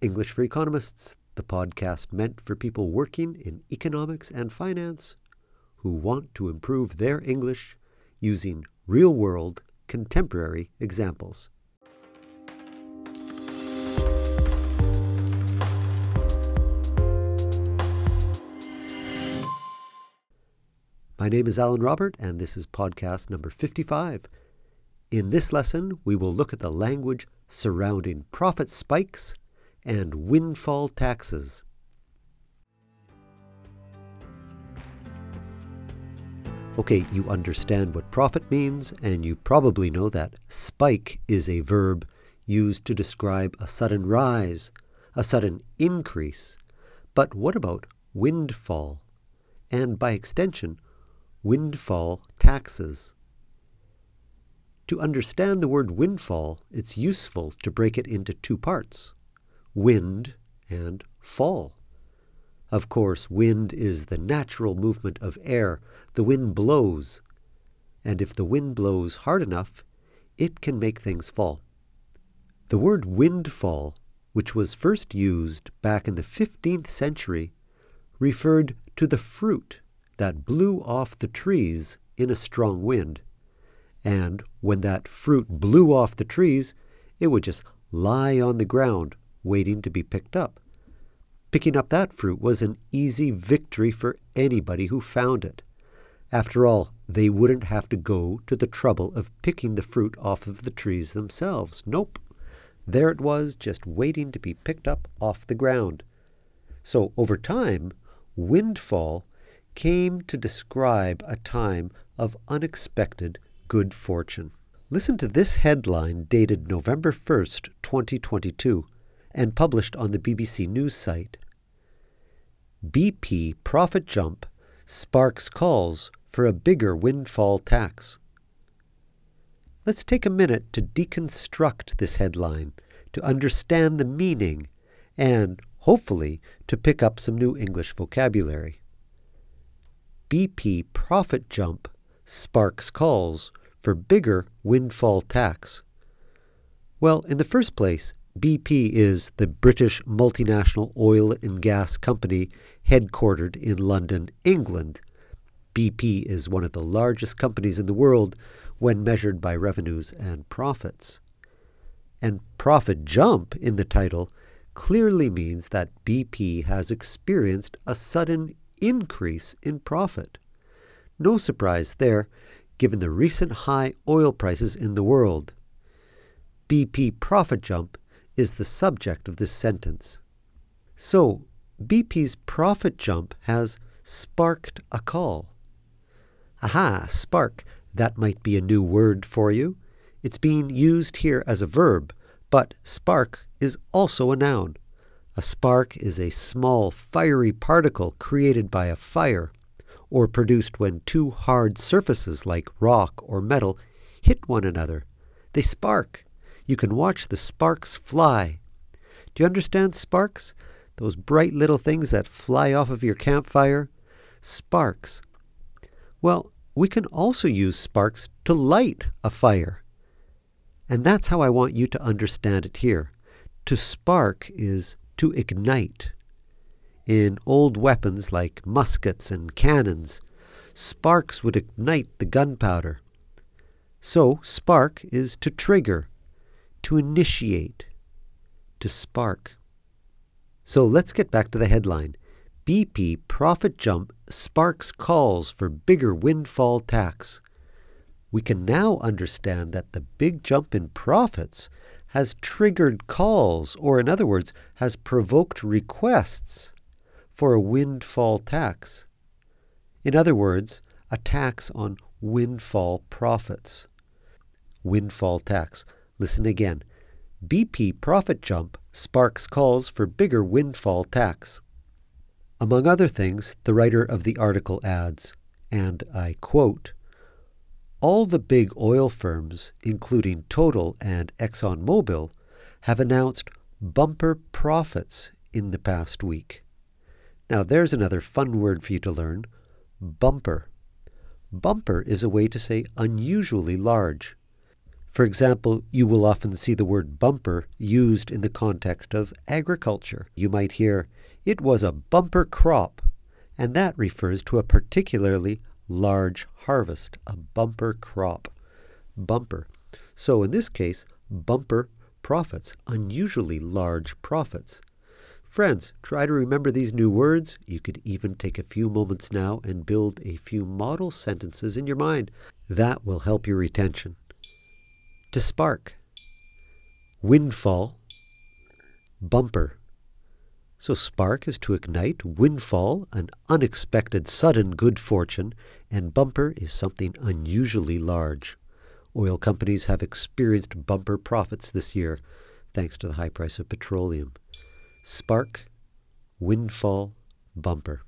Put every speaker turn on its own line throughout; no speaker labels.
English for Economists, the podcast meant for people working in economics and finance who want to improve their English using real world, contemporary examples. My name is Alan Robert, and this is podcast number 55. In this lesson, we will look at the language surrounding profit spikes and windfall taxes. Okay, you understand what profit means, and you probably know that spike is a verb used to describe a sudden rise, a sudden increase. But what about windfall? And by extension, windfall taxes. To understand the word windfall, it's useful to break it into two parts wind and fall. Of course, wind is the natural movement of air. The wind blows, and if the wind blows hard enough, it can make things fall. The word windfall, which was first used back in the 15th century, referred to the fruit that blew off the trees in a strong wind. And when that fruit blew off the trees, it would just lie on the ground waiting to be picked up. Picking up that fruit was an easy victory for anybody who found it. After all, they wouldn't have to go to the trouble of picking the fruit off of the trees themselves. Nope. There it was, just waiting to be picked up off the ground. So, over time, windfall came to describe a time of unexpected good fortune. Listen to this headline dated November 1st, 2022, and published on the BBC News site. BP profit jump sparks calls for a bigger windfall tax. Let's take a minute to deconstruct this headline, to understand the meaning, and, hopefully, to pick up some new English vocabulary. BP profit jump sparks calls for bigger windfall tax. Well, in the first place, BP is the British multinational oil and gas company headquartered in London, England. BP is one of the largest companies in the world when measured by revenues and profits. And profit jump in the title clearly means that BP has experienced a sudden increase in profit. No surprise there, given the recent high oil prices in the world. BP profit jump is the subject of this sentence. So, BP's profit jump has sparked a call. Aha, spark, that might be a new word for you. It's being used here as a verb, but spark is also a noun. A spark is a small fiery particle created by a fire, or produced when two hard surfaces like rock or metal hit one another. They spark. You can watch the sparks fly. Do you understand sparks? Those bright little things that fly off of your campfire? Sparks. Well, we can also use sparks to light a fire. And that's how I want you to understand it here. To spark is to ignite. In old weapons like muskets and cannons, sparks would ignite the gunpowder. So, spark is to trigger, to initiate, to spark. So let's get back to the headline. BP profit jump sparks calls for bigger windfall tax. We can now understand that the big jump in profits has triggered calls, or in other words, has provoked requests for a windfall tax. In other words, a tax on windfall profits. Windfall tax. Listen again. BP profit jump sparks calls for bigger windfall tax. Among other things, the writer of the article adds, and I quote, all the big oil firms, including Total and ExxonMobil, have announced bumper profits in the past week. Now, there's another fun word for you to learn bumper. Bumper is a way to say unusually large. For example, you will often see the word bumper used in the context of agriculture. You might hear, it was a bumper crop, and that refers to a particularly large harvest, a bumper crop. Bumper. So in this case, bumper profits, unusually large profits. Friends, try to remember these new words. You could even take a few moments now and build a few model sentences in your mind. That will help your retention. To spark, windfall, bumper. So, spark is to ignite, windfall, an unexpected sudden good fortune, and bumper is something unusually large. Oil companies have experienced bumper profits this year thanks to the high price of petroleum. Spark, windfall, bumper.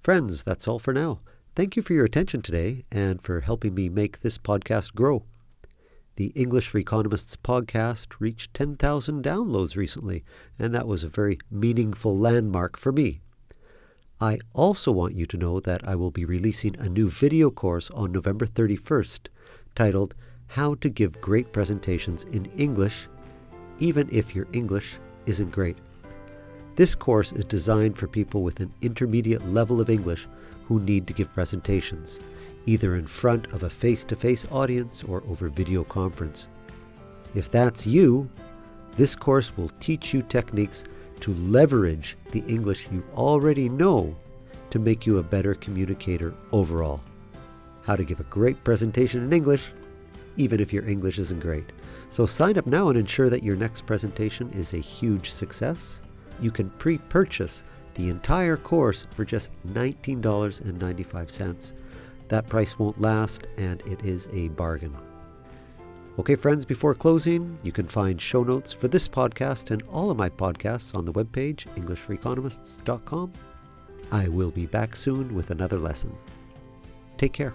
Friends, that's all for now. Thank you for your attention today and for helping me make this podcast grow. The English for Economists podcast reached 10,000 downloads recently, and that was a very meaningful landmark for me. I also want you to know that I will be releasing a new video course on November 31st titled How to Give Great Presentations in English, even if your English isn't great. This course is designed for people with an intermediate level of English who need to give presentations, either in front of a face to face audience or over video conference. If that's you, this course will teach you techniques to leverage the English you already know to make you a better communicator overall. How to give a great presentation in English, even if your English isn't great. So sign up now and ensure that your next presentation is a huge success you can pre purchase the entire course for just $19.95. That price won't last, and it is a bargain. Okay, friends, before closing, you can find show notes for this podcast and all of my podcasts on the webpage, EnglishForEconomists.com. I will be back soon with another lesson. Take care.